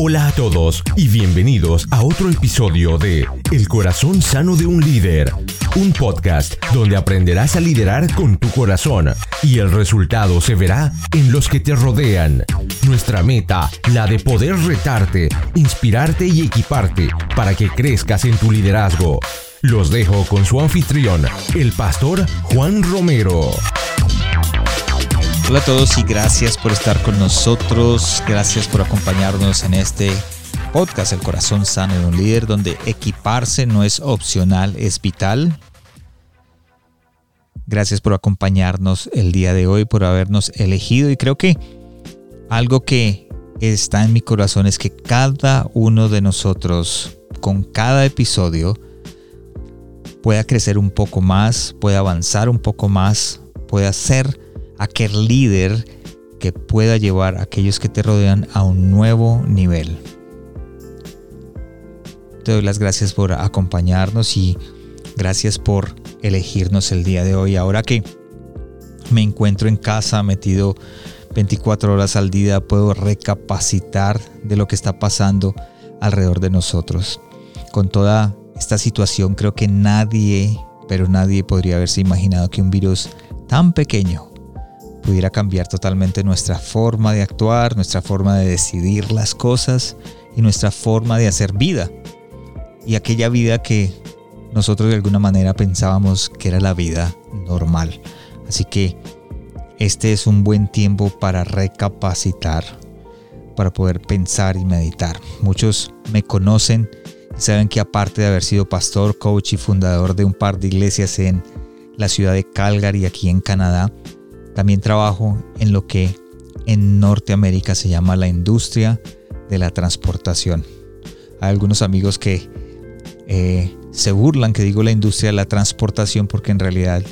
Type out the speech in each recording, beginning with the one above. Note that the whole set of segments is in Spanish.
Hola a todos y bienvenidos a otro episodio de El corazón sano de un líder, un podcast donde aprenderás a liderar con tu corazón y el resultado se verá en los que te rodean. Nuestra meta, la de poder retarte, inspirarte y equiparte para que crezcas en tu liderazgo. Los dejo con su anfitrión, el pastor Juan Romero. Hola a todos y gracias por estar con nosotros. Gracias por acompañarnos en este podcast El corazón sano de un líder donde equiparse no es opcional, es vital. Gracias por acompañarnos el día de hoy, por habernos elegido y creo que algo que está en mi corazón es que cada uno de nosotros con cada episodio pueda crecer un poco más, pueda avanzar un poco más, pueda ser aquel líder que pueda llevar a aquellos que te rodean a un nuevo nivel. Te doy las gracias por acompañarnos y gracias por elegirnos el día de hoy. Ahora que me encuentro en casa metido 24 horas al día, puedo recapacitar de lo que está pasando alrededor de nosotros. Con toda esta situación creo que nadie, pero nadie podría haberse imaginado que un virus tan pequeño pudiera cambiar totalmente nuestra forma de actuar, nuestra forma de decidir las cosas y nuestra forma de hacer vida. Y aquella vida que nosotros de alguna manera pensábamos que era la vida normal. Así que este es un buen tiempo para recapacitar, para poder pensar y meditar. Muchos me conocen y saben que aparte de haber sido pastor, coach y fundador de un par de iglesias en la ciudad de Calgary, aquí en Canadá, también trabajo en lo que en Norteamérica se llama la industria de la transportación. Hay algunos amigos que eh, se burlan que digo la industria de la transportación porque en realidad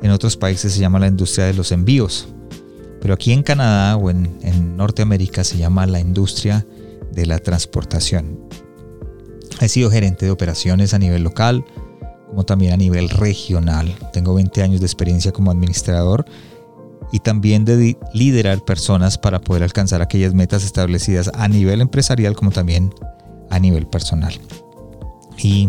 en otros países se llama la industria de los envíos. Pero aquí en Canadá o en, en Norteamérica se llama la industria de la transportación. He sido gerente de operaciones a nivel local, como también a nivel regional. Tengo 20 años de experiencia como administrador y también de liderar personas para poder alcanzar aquellas metas establecidas a nivel empresarial como también a nivel personal. Y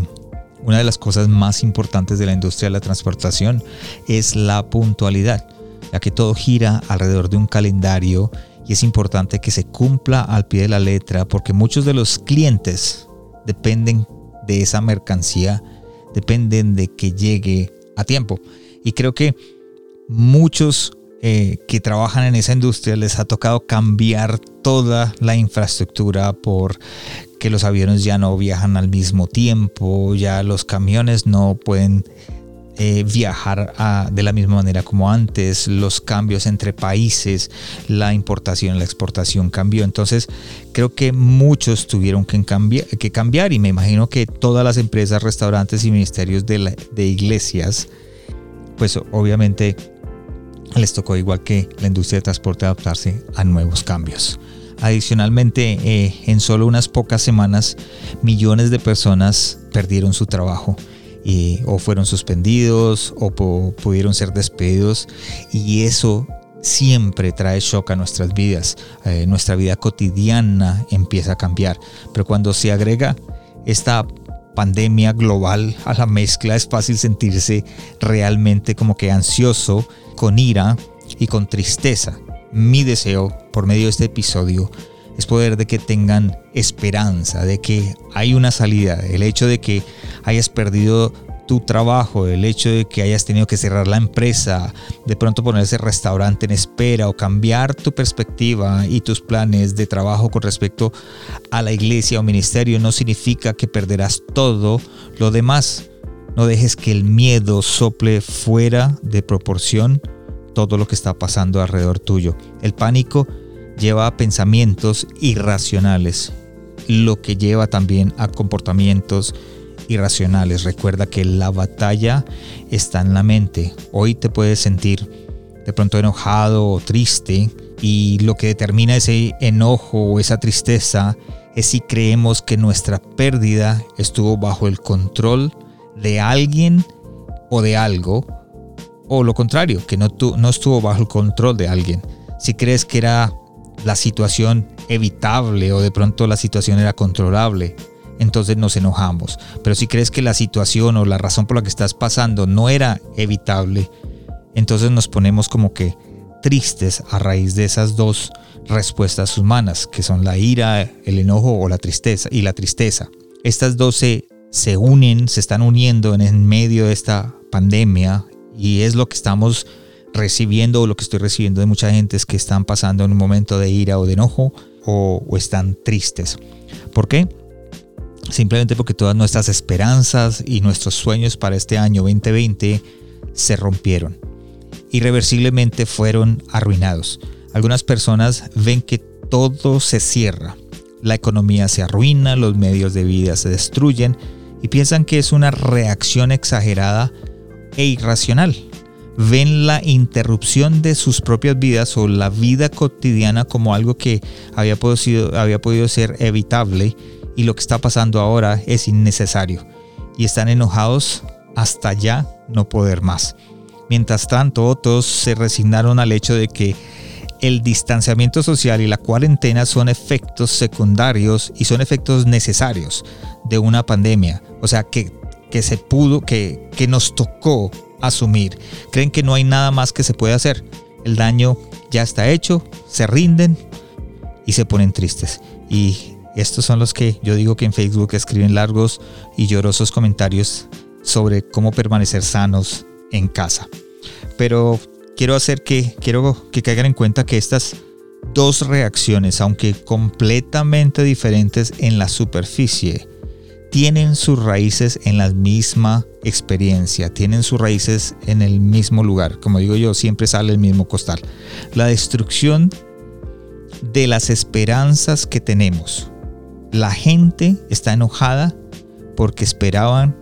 una de las cosas más importantes de la industria de la transportación es la puntualidad, ya que todo gira alrededor de un calendario y es importante que se cumpla al pie de la letra porque muchos de los clientes dependen de esa mercancía, dependen de que llegue a tiempo. Y creo que muchos eh, que trabajan en esa industria les ha tocado cambiar toda la infraestructura por que los aviones ya no viajan al mismo tiempo, ya los camiones no pueden eh, viajar de la misma manera como antes, los cambios entre países, la importación, la exportación cambió. Entonces creo que muchos tuvieron que, cambiar, que cambiar y me imagino que todas las empresas, restaurantes y ministerios de iglesias, pues obviamente les tocó igual que la industria de transporte adaptarse a nuevos cambios. Adicionalmente, eh, en solo unas pocas semanas, millones de personas perdieron su trabajo y, o fueron suspendidos o pudieron ser despedidos y eso siempre trae shock a nuestras vidas. Eh, nuestra vida cotidiana empieza a cambiar, pero cuando se agrega esta pandemia global a la mezcla es fácil sentirse realmente como que ansioso con ira y con tristeza. Mi deseo por medio de este episodio es poder de que tengan esperanza, de que hay una salida, el hecho de que hayas perdido tu trabajo, el hecho de que hayas tenido que cerrar la empresa, de pronto ponerse restaurante en espera o cambiar tu perspectiva y tus planes de trabajo con respecto a la iglesia o ministerio no significa que perderás todo lo demás. No dejes que el miedo sople fuera de proporción todo lo que está pasando alrededor tuyo. El pánico lleva a pensamientos irracionales, lo que lleva también a comportamientos irracionales. Recuerda que la batalla está en la mente. Hoy te puedes sentir de pronto enojado o triste y lo que determina ese enojo o esa tristeza es si creemos que nuestra pérdida estuvo bajo el control de alguien o de algo, o lo contrario, que no, no estuvo bajo el control de alguien. Si crees que era la situación evitable o de pronto la situación era controlable, entonces nos enojamos. Pero si crees que la situación o la razón por la que estás pasando no era evitable, entonces nos ponemos como que tristes a raíz de esas dos respuestas humanas, que son la ira, el enojo o la tristeza y la tristeza. Estas dos se, se unen, se están uniendo en, medio de esta pandemia y es lo que estamos recibiendo o lo que estoy recibiendo de mucha gente es que están pasando en un momento de ira o de enojo o, o están tristes. ¿Por qué? Simplemente porque todas nuestras esperanzas y nuestros sueños para este año 2020 se rompieron. Irreversiblemente fueron arruinados. Algunas personas ven que todo se cierra. La economía se arruina, los medios de vida se destruyen y piensan que es una reacción exagerada e irracional. Ven la interrupción de sus propias vidas o la vida cotidiana como algo que había podido, había podido ser evitable y lo que está pasando ahora es innecesario y están enojados hasta ya no poder más. Mientras tanto, otros se resignaron al hecho de que el distanciamiento social y la cuarentena son efectos secundarios y son efectos necesarios de una pandemia. O sea, que, que se pudo, que, que nos tocó asumir. Creen que no hay nada más que se puede hacer. El daño ya está hecho, se rinden y se ponen tristes. Y estos son los que yo digo que en Facebook escriben largos y llorosos comentarios sobre cómo permanecer sanos en casa. Pero quiero hacer que quiero que caigan en cuenta que estas dos reacciones, aunque completamente diferentes en la superficie, tienen sus raíces en la misma experiencia, tienen sus raíces en el mismo lugar. Como digo yo, siempre sale el mismo costal. La destrucción de las esperanzas que tenemos la gente está enojada porque esperaban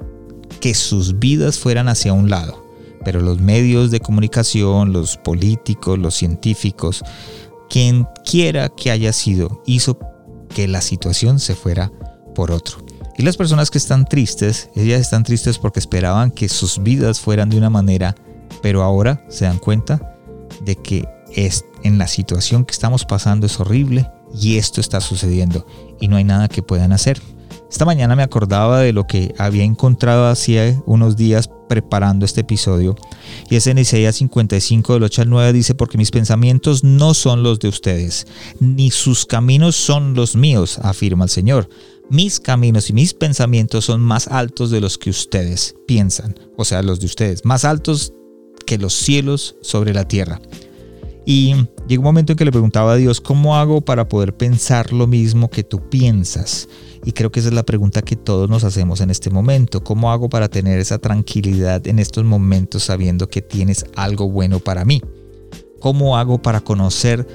que sus vidas fueran hacia un lado, pero los medios de comunicación, los políticos, los científicos, quien quiera que haya sido, hizo que la situación se fuera por otro. Y las personas que están tristes, ellas están tristes porque esperaban que sus vidas fueran de una manera, pero ahora se dan cuenta de que es, en la situación que estamos pasando es horrible y esto está sucediendo y no hay nada que puedan hacer. Esta mañana me acordaba de lo que había encontrado hacía unos días preparando este episodio y es en Isaías 55 del 8 al 9 dice porque mis pensamientos no son los de ustedes ni sus caminos son los míos afirma el Señor mis caminos y mis pensamientos son más altos de los que ustedes piensan o sea los de ustedes más altos que los cielos sobre la tierra y llegó un momento en que le preguntaba a Dios, ¿cómo hago para poder pensar lo mismo que tú piensas? Y creo que esa es la pregunta que todos nos hacemos en este momento. ¿Cómo hago para tener esa tranquilidad en estos momentos sabiendo que tienes algo bueno para mí? ¿Cómo hago para conocer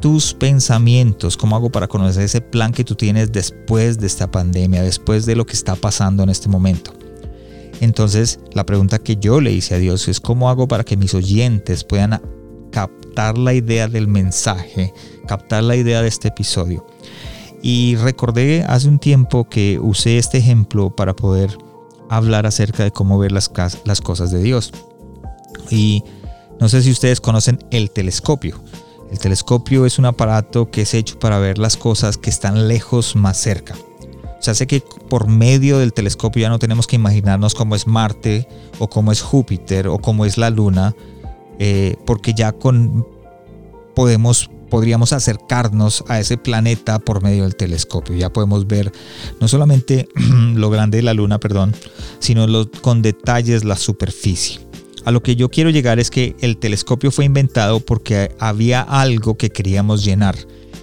tus pensamientos? ¿Cómo hago para conocer ese plan que tú tienes después de esta pandemia, después de lo que está pasando en este momento? Entonces, la pregunta que yo le hice a Dios es, ¿cómo hago para que mis oyentes puedan captar la idea del mensaje, captar la idea de este episodio. Y recordé hace un tiempo que usé este ejemplo para poder hablar acerca de cómo ver las, cosas de Dios. Y no sé si ustedes conocen el telescopio. El telescopio es un aparato que es hecho para ver las cosas que están lejos más cerca. O sea, sé que por medio del telescopio ya no tenemos que imaginarnos cómo es Marte o cómo es Júpiter o cómo es la Luna, eh, porque ya con podemos podríamos acercarnos a ese planeta por medio del telescopio. Ya podemos ver no solamente lo grande de la luna, perdón, sino con detalles la superficie. A lo que yo quiero llegar es que el telescopio fue inventado porque había algo que queríamos llenar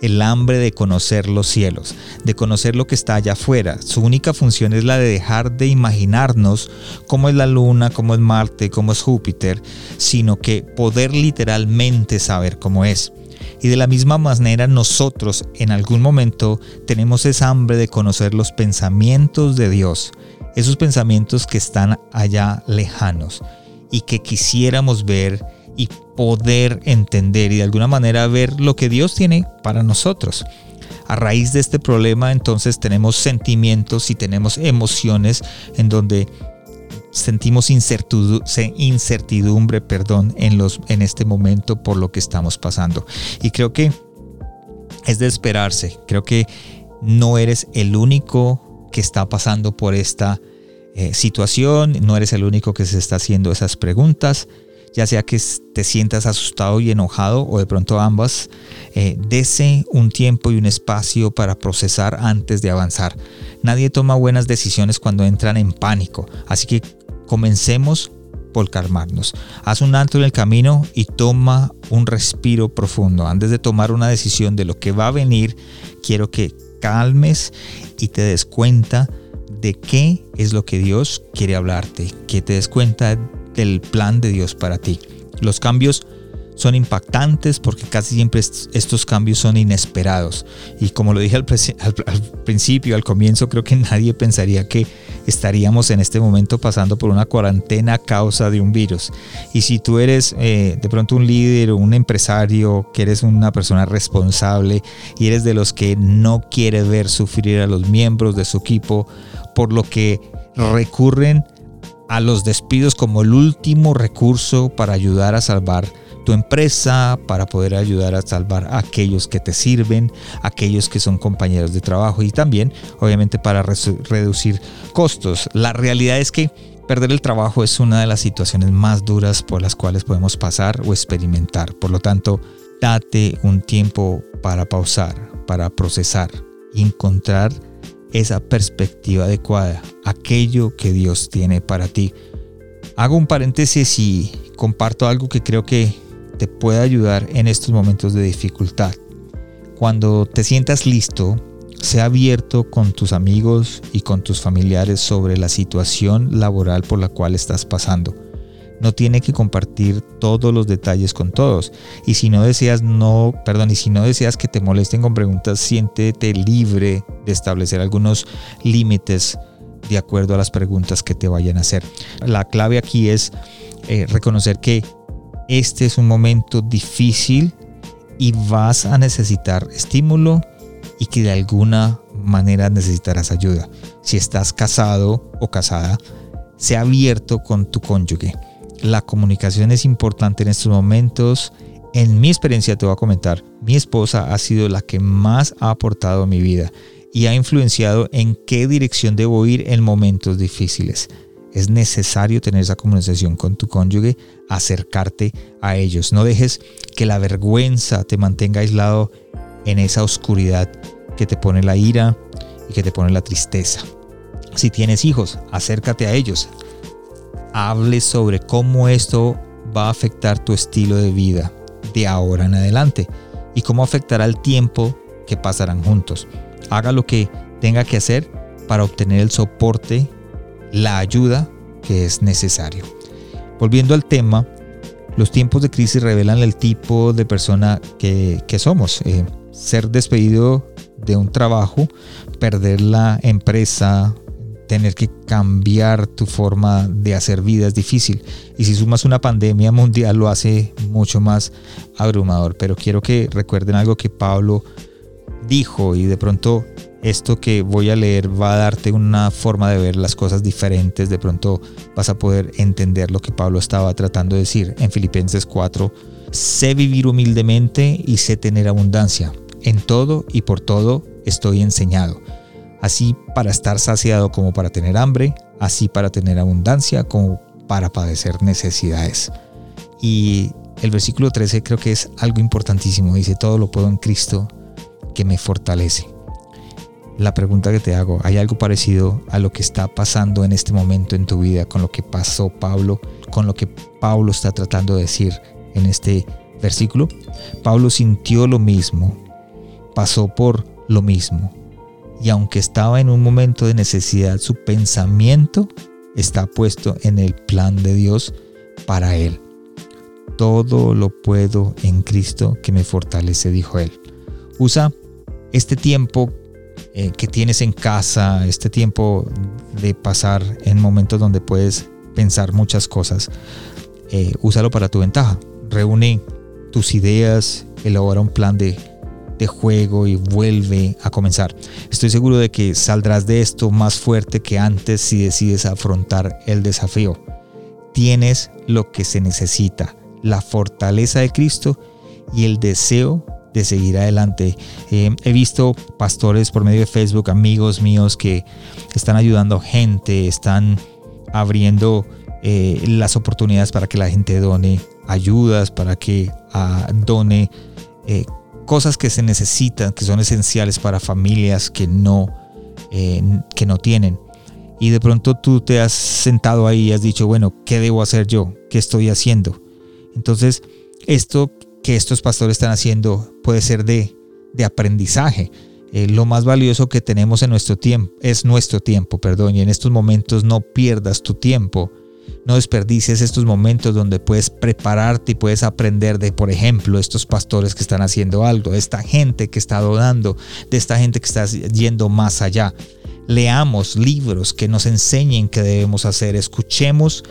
el hambre de conocer los cielos, de conocer lo que está allá afuera. Su única función es la de dejar de imaginarnos cómo es la luna, cómo es Marte, cómo es Júpiter, sino que poder literalmente saber cómo es. Y de la misma manera nosotros en algún momento tenemos esa hambre de conocer los pensamientos de Dios, esos pensamientos que están allá lejanos y que quisiéramos ver y poder entender y de alguna manera ver lo que Dios tiene para nosotros. A raíz de este problema entonces tenemos sentimientos y tenemos emociones en donde sentimos incertidumbre, perdón, en, los, en este momento por lo que estamos pasando. Y creo que es de esperarse. Creo que no eres el único que está pasando por esta eh, situación, no eres el único que se está haciendo esas preguntas, ya sea que te sientas asustado y enojado o de pronto ambas, eh, dese un tiempo y un espacio para procesar antes de avanzar. Nadie toma buenas decisiones cuando entran en pánico, así que comencemos por calmarnos. Haz un alto en el camino y toma un respiro profundo. Antes de tomar una decisión de lo que va a venir, quiero que calmes y te des cuenta de qué es lo que Dios quiere hablarte, que te des cuenta del plan de Dios para ti. Los cambios son impactantes porque casi siempre estos cambios son inesperados. Y como lo dije al, principio, al comienzo, creo que nadie pensaría que estaríamos en este momento pasando por una cuarentena a causa de un virus. Y si tú eres eh, de pronto un líder o un empresario, que eres una persona responsable y eres de los que no quiere ver sufrir a los miembros de su equipo, por lo que recurren a los despidos como el último recurso para ayudar a salvar tu empresa, para poder ayudar a salvar a aquellos que te sirven, aquellos que son compañeros de trabajo y también obviamente para reducir costos. La realidad es que perder el trabajo es una de las situaciones más duras por las cuales podemos pasar o experimentar. Por lo tanto, date un tiempo para pausar, para procesar y encontrar esa perspectiva adecuada, aquello que Dios tiene para ti. Hago un paréntesis y comparto algo que creo que te puede ayudar en estos momentos de dificultad. Cuando te sientas listo, sea abierto con tus amigos y con tus familiares sobre la situación laboral por la cual estás pasando. No tiene que compartir todos los detalles con todos. Y si no deseas no, perdón, y si no deseas que te molesten con preguntas, siéntete libre de establecer algunos límites de acuerdo a las preguntas que te vayan a hacer. La clave aquí es eh, reconocer que este es un momento difícil y vas a necesitar estímulo y que de alguna manera necesitarás ayuda. Si estás casado o casada, sea abierto con tu cónyuge. La comunicación es importante en estos momentos. En mi experiencia te voy a comentar, mi esposa ha sido la que más ha aportado a mi vida y ha influenciado en qué dirección debo ir en momentos difíciles es necesario tener esa comunicación con tu cónyuge, acercarte a ellos. No dejes que la vergüenza te mantenga aislado en esa oscuridad que te pone la ira y que te pone la tristeza. Si tienes hijos, acércate a ellos. Hable sobre cómo esto va a afectar tu estilo de vida de ahora en adelante y cómo afectará el tiempo que pasarán juntos. Haga lo que tenga que hacer para obtener el soporte la ayuda que es necesario. Volviendo al tema, los tiempos de crisis revelan el tipo de persona que, somos. Eh, ser despedido de un trabajo, perder la empresa, tener que cambiar tu forma de hacer vida es difícil. Y si sumas una pandemia mundial lo hace mucho más abrumador. Pero quiero que recuerden algo que Pablo dijo y de pronto esto que voy a leer va a darte una forma de ver las cosas diferentes. De pronto vas a poder entender lo que Pablo estaba tratando de decir en Filipenses 4. Sé vivir humildemente y sé tener abundancia. En todo y por todo estoy enseñado. Así para estar saciado como para tener hambre, así para tener abundancia como para padecer necesidades. Y el versículo 13 creo que es algo importantísimo. Dice, todo lo puedo en Cristo que me fortalece la pregunta que te hago, ¿hay algo parecido a lo que está pasando en este momento en tu vida con lo que pasó Pablo, con lo que Pablo está tratando de decir en este versículo? Pablo sintió lo mismo, pasó por lo mismo, y aunque estaba en un momento de necesidad, su pensamiento está puesto en el plan de Dios para él. Todo lo puedo en Cristo que me fortalece, dijo él. Usa este tiempo eh, que tienes en casa, este tiempo de pasar en momentos donde puedes pensar muchas cosas, eh, úsalo para tu ventaja. Reúne tus ideas, elabora un plan de, de juego y vuelve a comenzar. Estoy seguro de que saldrás de esto más fuerte que antes si decides afrontar el desafío. Tienes lo que se necesita, la fortaleza de Cristo y el deseo de seguir adelante. Eh, he visto pastores por medio de Facebook, amigos míos que están ayudando gente, están abriendo eh, las oportunidades para que la gente done ayudas, para que ah, done eh, cosas que se necesitan, que son esenciales para familias que no, que no tienen. Y de pronto tú te has sentado ahí y has dicho, bueno, ¿qué debo hacer yo? ¿Qué estoy haciendo? Entonces, esto que estos pastores están haciendo puede ser de, aprendizaje. Eh, lo más valioso que tenemos en nuestro tiempo es nuestro tiempo, perdón, y en estos momentos no pierdas tu tiempo. No desperdicies estos momentos donde puedes prepararte y puedes aprender de, por ejemplo, estos pastores que están haciendo algo, de esta gente que está donando, de esta gente que está yendo más allá. Leamos libros que nos enseñen qué debemos hacer, escuchemos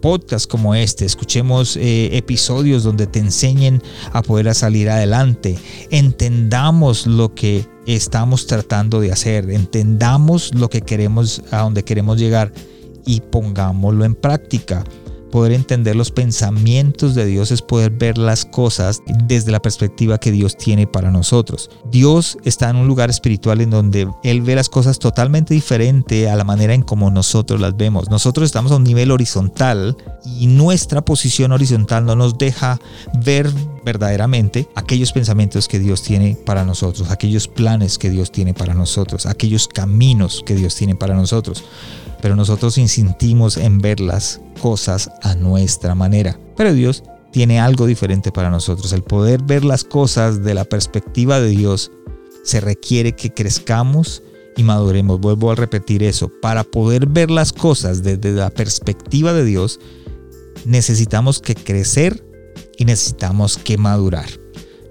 podcast como este, escuchemos eh, episodios donde te enseñen a poder salir adelante, entendamos lo que estamos tratando de hacer, entendamos lo que queremos, a donde queremos llegar y pongámoslo en práctica. Poder entender los pensamientos de Dios es poder ver las cosas desde la perspectiva que Dios tiene para nosotros. Dios está en un lugar espiritual en donde Él ve las cosas totalmente diferente a la manera en como nosotros las vemos. Nosotros estamos a un nivel horizontal y nuestra posición horizontal no nos deja ver verdaderamente aquellos pensamientos que Dios tiene para nosotros, aquellos planes que Dios tiene para nosotros, aquellos caminos que Dios tiene para nosotros pero nosotros insistimos en ver las cosas a nuestra manera. Pero Dios tiene algo diferente para nosotros. El poder ver las cosas de la perspectiva de Dios se requiere que crezcamos y maduremos. Vuelvo a repetir eso. Para poder ver las cosas desde la perspectiva de Dios, necesitamos que crecer y necesitamos que madurar.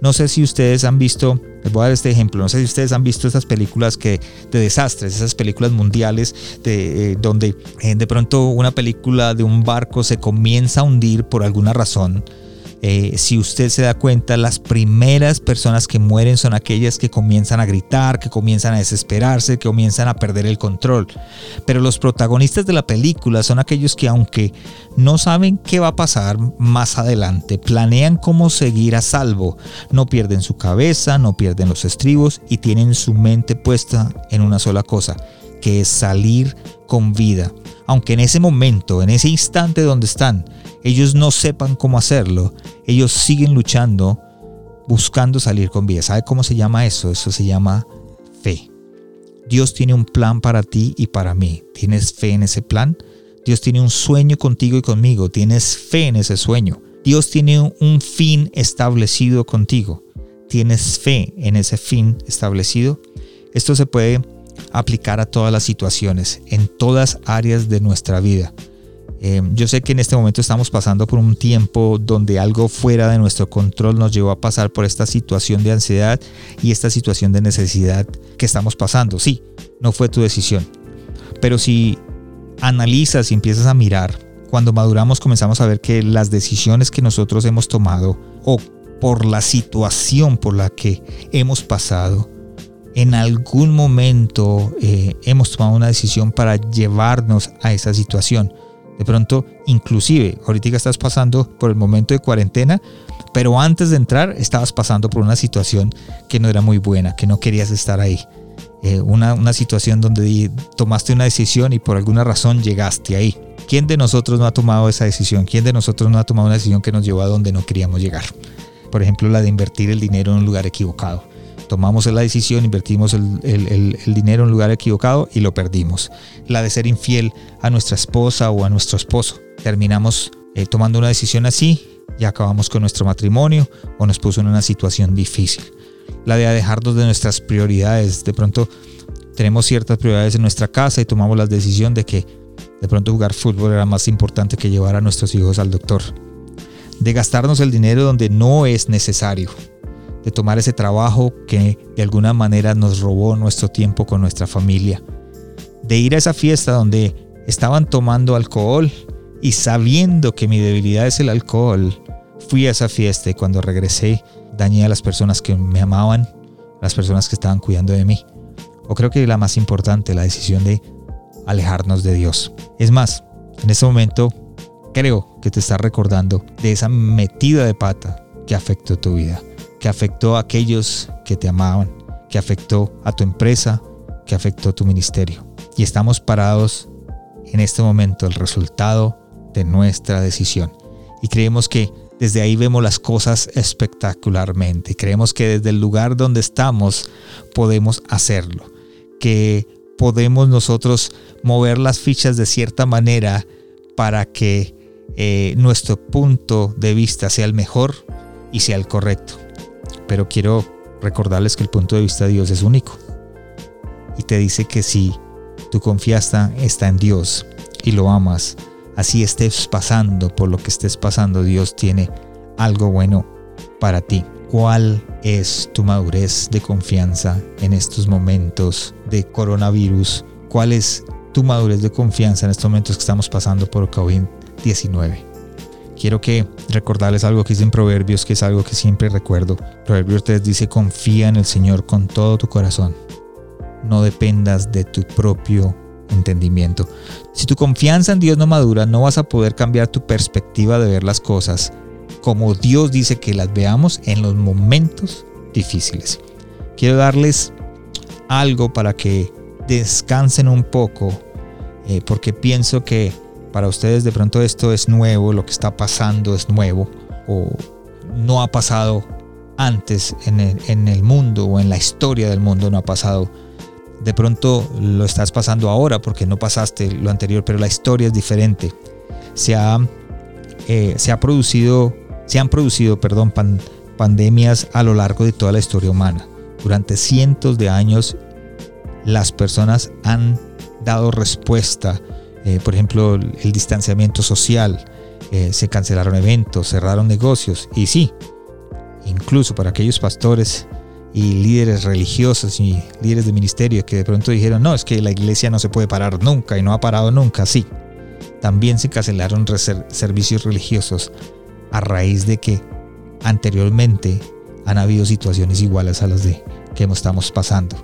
No sé si ustedes han visto, les voy a dar este ejemplo, no sé si ustedes han visto esas películas que, de desastres, esas películas mundiales de, eh, donde eh, de pronto una película de un barco se comienza a hundir por alguna razón eh, si usted se da cuenta, las primeras personas que mueren son aquellas que comienzan a gritar, que comienzan a desesperarse, que comienzan a perder el control. Pero los protagonistas de la película son aquellos que aunque no saben qué va a pasar más adelante, planean cómo seguir a salvo. No pierden su cabeza, no pierden los estribos y tienen su mente puesta en una sola cosa, que es salir con vida. Aunque en ese momento, en ese instante donde están, ellos no sepan cómo hacerlo, ellos siguen luchando, buscando salir con vida. ¿Sabe cómo se llama eso? Eso se llama fe. Dios tiene un plan para ti y para mí. ¿Tienes fe en ese plan? Dios tiene un sueño contigo y conmigo. ¿Tienes fe en ese sueño? Dios tiene un fin establecido contigo. ¿Tienes fe en ese fin establecido? Esto se puede aplicar a todas las situaciones, en todas áreas de nuestra vida. Eh, yo sé que en este momento estamos pasando por un tiempo donde algo fuera de nuestro control nos llevó a pasar por esta situación de ansiedad y esta situación de necesidad que estamos pasando. Sí, no fue tu decisión. Pero si analizas y empiezas a mirar, cuando maduramos comenzamos a ver que las decisiones que nosotros hemos tomado o por la situación por la que hemos pasado, en algún momento eh, hemos tomado una decisión para llevarnos a esa situación. De pronto, inclusive, ahorita estás pasando por el momento de cuarentena, pero antes de entrar estabas pasando por una situación que no era muy buena, que no querías estar ahí. Eh, una, una situación donde tomaste una decisión y por alguna razón llegaste ahí. ¿Quién de nosotros no ha tomado esa decisión? ¿Quién de nosotros no ha tomado una decisión que nos llevó a donde no queríamos llegar? Por ejemplo, la de invertir el dinero en un lugar equivocado tomamos la decisión, invertimos el, dinero en un lugar equivocado y lo perdimos. La de ser infiel a nuestra esposa o a nuestro esposo. Terminamos eh, tomando una decisión así y acabamos con nuestro matrimonio o nos puso en una situación difícil. La de dejarnos de nuestras prioridades. De pronto tenemos ciertas prioridades en nuestra casa y tomamos la decisión de que de pronto jugar fútbol era más importante que llevar a nuestros hijos al doctor. De gastarnos el dinero donde no es necesario de tomar ese trabajo que de alguna manera nos robó nuestro tiempo con nuestra familia, de ir a esa fiesta donde estaban tomando alcohol y sabiendo que mi debilidad es el alcohol, fui a esa fiesta y cuando regresé dañé a las personas que me amaban, las personas que estaban cuidando de mí. O creo que la más importante, la decisión de alejarnos de Dios. Es más, en ese momento creo que te estás recordando de esa metida de pata que afectó tu vida que afectó a aquellos que te amaban, que afectó a tu empresa, que afectó a tu ministerio. Y estamos parados en este momento el resultado de nuestra decisión. Y creemos que desde ahí vemos las cosas espectacularmente. Creemos que desde el lugar donde estamos podemos hacerlo. Que podemos nosotros mover las fichas de cierta manera para que eh, nuestro punto de vista sea el mejor y sea el correcto. Pero quiero recordarles que el punto de vista de Dios es único. Y te dice que si tu confianza está en Dios y lo amas, así estés pasando por lo que estés pasando, Dios tiene algo bueno para ti. ¿Cuál es tu madurez de confianza en estos momentos de coronavirus? ¿Cuál es tu madurez de confianza en estos momentos que estamos pasando por COVID-19? Quiero que recordarles algo que dice en Proverbios, que es algo que siempre recuerdo. Proverbios 3 dice, confía en el Señor con todo tu corazón. No dependas de tu propio entendimiento. Si tu confianza en Dios no madura, no vas a poder cambiar tu perspectiva de ver las cosas como Dios dice que las veamos en los momentos difíciles. Quiero darles algo para que descansen un poco, eh, porque pienso que para ustedes de pronto esto es nuevo, lo que está pasando es nuevo, o no ha pasado antes en el, en el mundo o en la historia del mundo, no ha pasado de pronto lo estás pasando ahora porque no pasaste lo anterior, pero la historia es diferente. Se ha, eh, se ha producido, se han producido, perdón, pandemias a lo largo de toda la historia humana. Durante cientos de años las personas han dado respuesta, eh, por ejemplo, el, distanciamiento social, eh, se cancelaron eventos, cerraron negocios y sí, incluso para aquellos pastores y líderes religiosos y líderes de ministerio que de pronto dijeron, no, es que la iglesia no se puede parar nunca y no ha parado nunca, sí. También se cancelaron servicios religiosos a raíz de que anteriormente han habido situaciones iguales a las de que estamos pasando.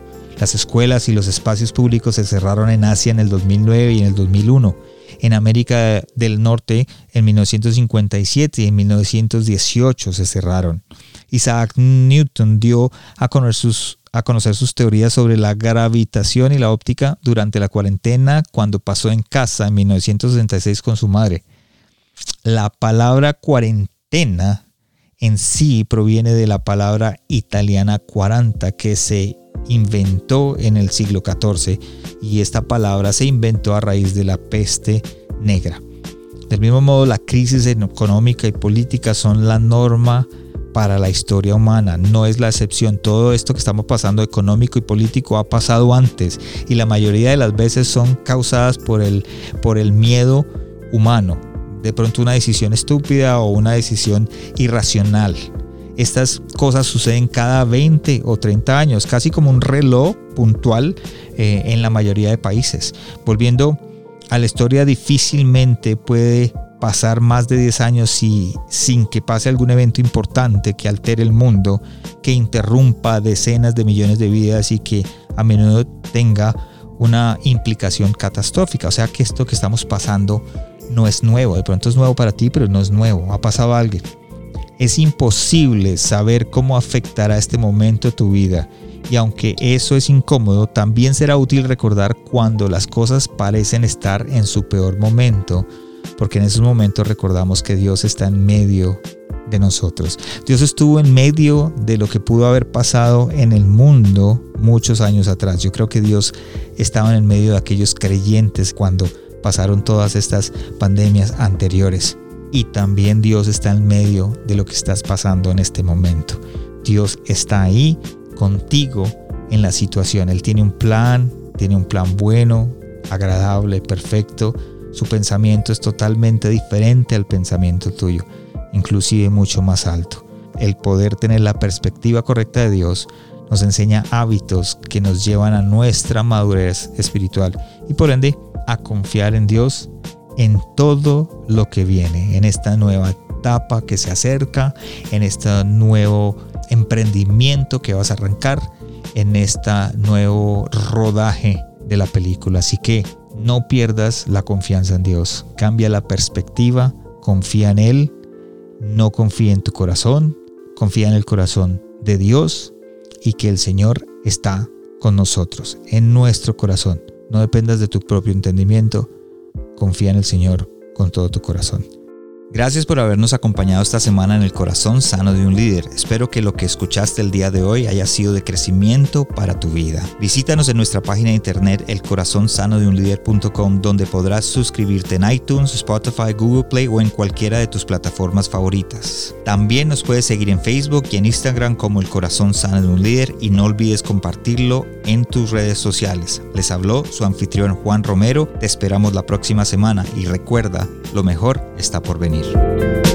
Las escuelas y los espacios públicos se cerraron en Asia en el 2009 y en el 2001, en América del Norte en 1957 y en 1918 se cerraron. Isaac Newton dio a conocer, sus, a conocer sus teorías sobre la gravitación y la óptica durante la cuarentena cuando pasó en casa en 1966 con su madre. La palabra cuarentena en sí proviene de la palabra italiana 40 que se inventó en el siglo XIV y esta palabra se inventó a raíz de la peste negra. Del mismo modo, la crisis económica y política son la norma para la historia humana, no es la excepción. Todo esto que estamos pasando económico y político ha pasado antes y la mayoría de las veces son causadas por el, por el miedo humano. De pronto una decisión estúpida o una decisión irracional. Estas cosas suceden cada 20 o 30 años, casi como un reloj puntual eh, en la mayoría de países. Volviendo a la historia, difícilmente puede pasar más de 10 años y, sin que pase algún evento importante que altere el mundo, que interrumpa decenas de millones de vidas y que a menudo tenga una implicación catastrófica. O sea que esto que estamos pasando no es nuevo. De pronto es nuevo para ti, pero no es nuevo. Ha pasado a alguien. Es imposible saber cómo afectará este momento tu vida. Y aunque eso es incómodo, también será útil recordar cuando las cosas parecen estar en su peor momento porque en esos momentos recordamos que Dios está en medio de nosotros. Dios estuvo en medio de lo que pudo haber pasado en el mundo muchos años atrás. Yo creo que Dios estaba en el medio de aquellos creyentes cuando pasaron todas estas pandemias anteriores. Y también Dios está en medio de lo que estás pasando en este momento. Dios está ahí contigo en la situación. Él tiene un plan, tiene un plan bueno, agradable, perfecto su pensamiento es totalmente diferente al pensamiento tuyo, inclusive mucho más alto. El poder tener la perspectiva correcta de Dios nos enseña hábitos que nos llevan a nuestra madurez espiritual y por ende a confiar en Dios en todo lo que viene, en esta nueva etapa que se acerca, en este nuevo emprendimiento que vas a arrancar, en este nuevo rodaje de la película. Así que no pierdas la confianza en Dios. Cambia la perspectiva, confía en Él, no confía en tu corazón, confía en el corazón de Dios y que el Señor está con nosotros, en nuestro corazón. No dependas de tu propio entendimiento, confía en el Señor con todo tu corazón. Gracias por habernos acompañado esta semana en el corazón sano de un líder. Espero que lo que escuchaste el día de hoy haya sido de crecimiento para tu vida. Visítanos en nuestra página de internet elcorazonsanodeunlider.com donde podrás suscribirte en iTunes, Spotify, Google Play o en cualquiera de tus plataformas favoritas. También nos puedes seguir en Facebook y en Instagram como El Corazón Sano de un Líder y no olvides compartirlo en tus redes sociales. Les habló su anfitrión Juan Romero. Te esperamos la próxima semana y recuerda, lo mejor está por venir. Peace.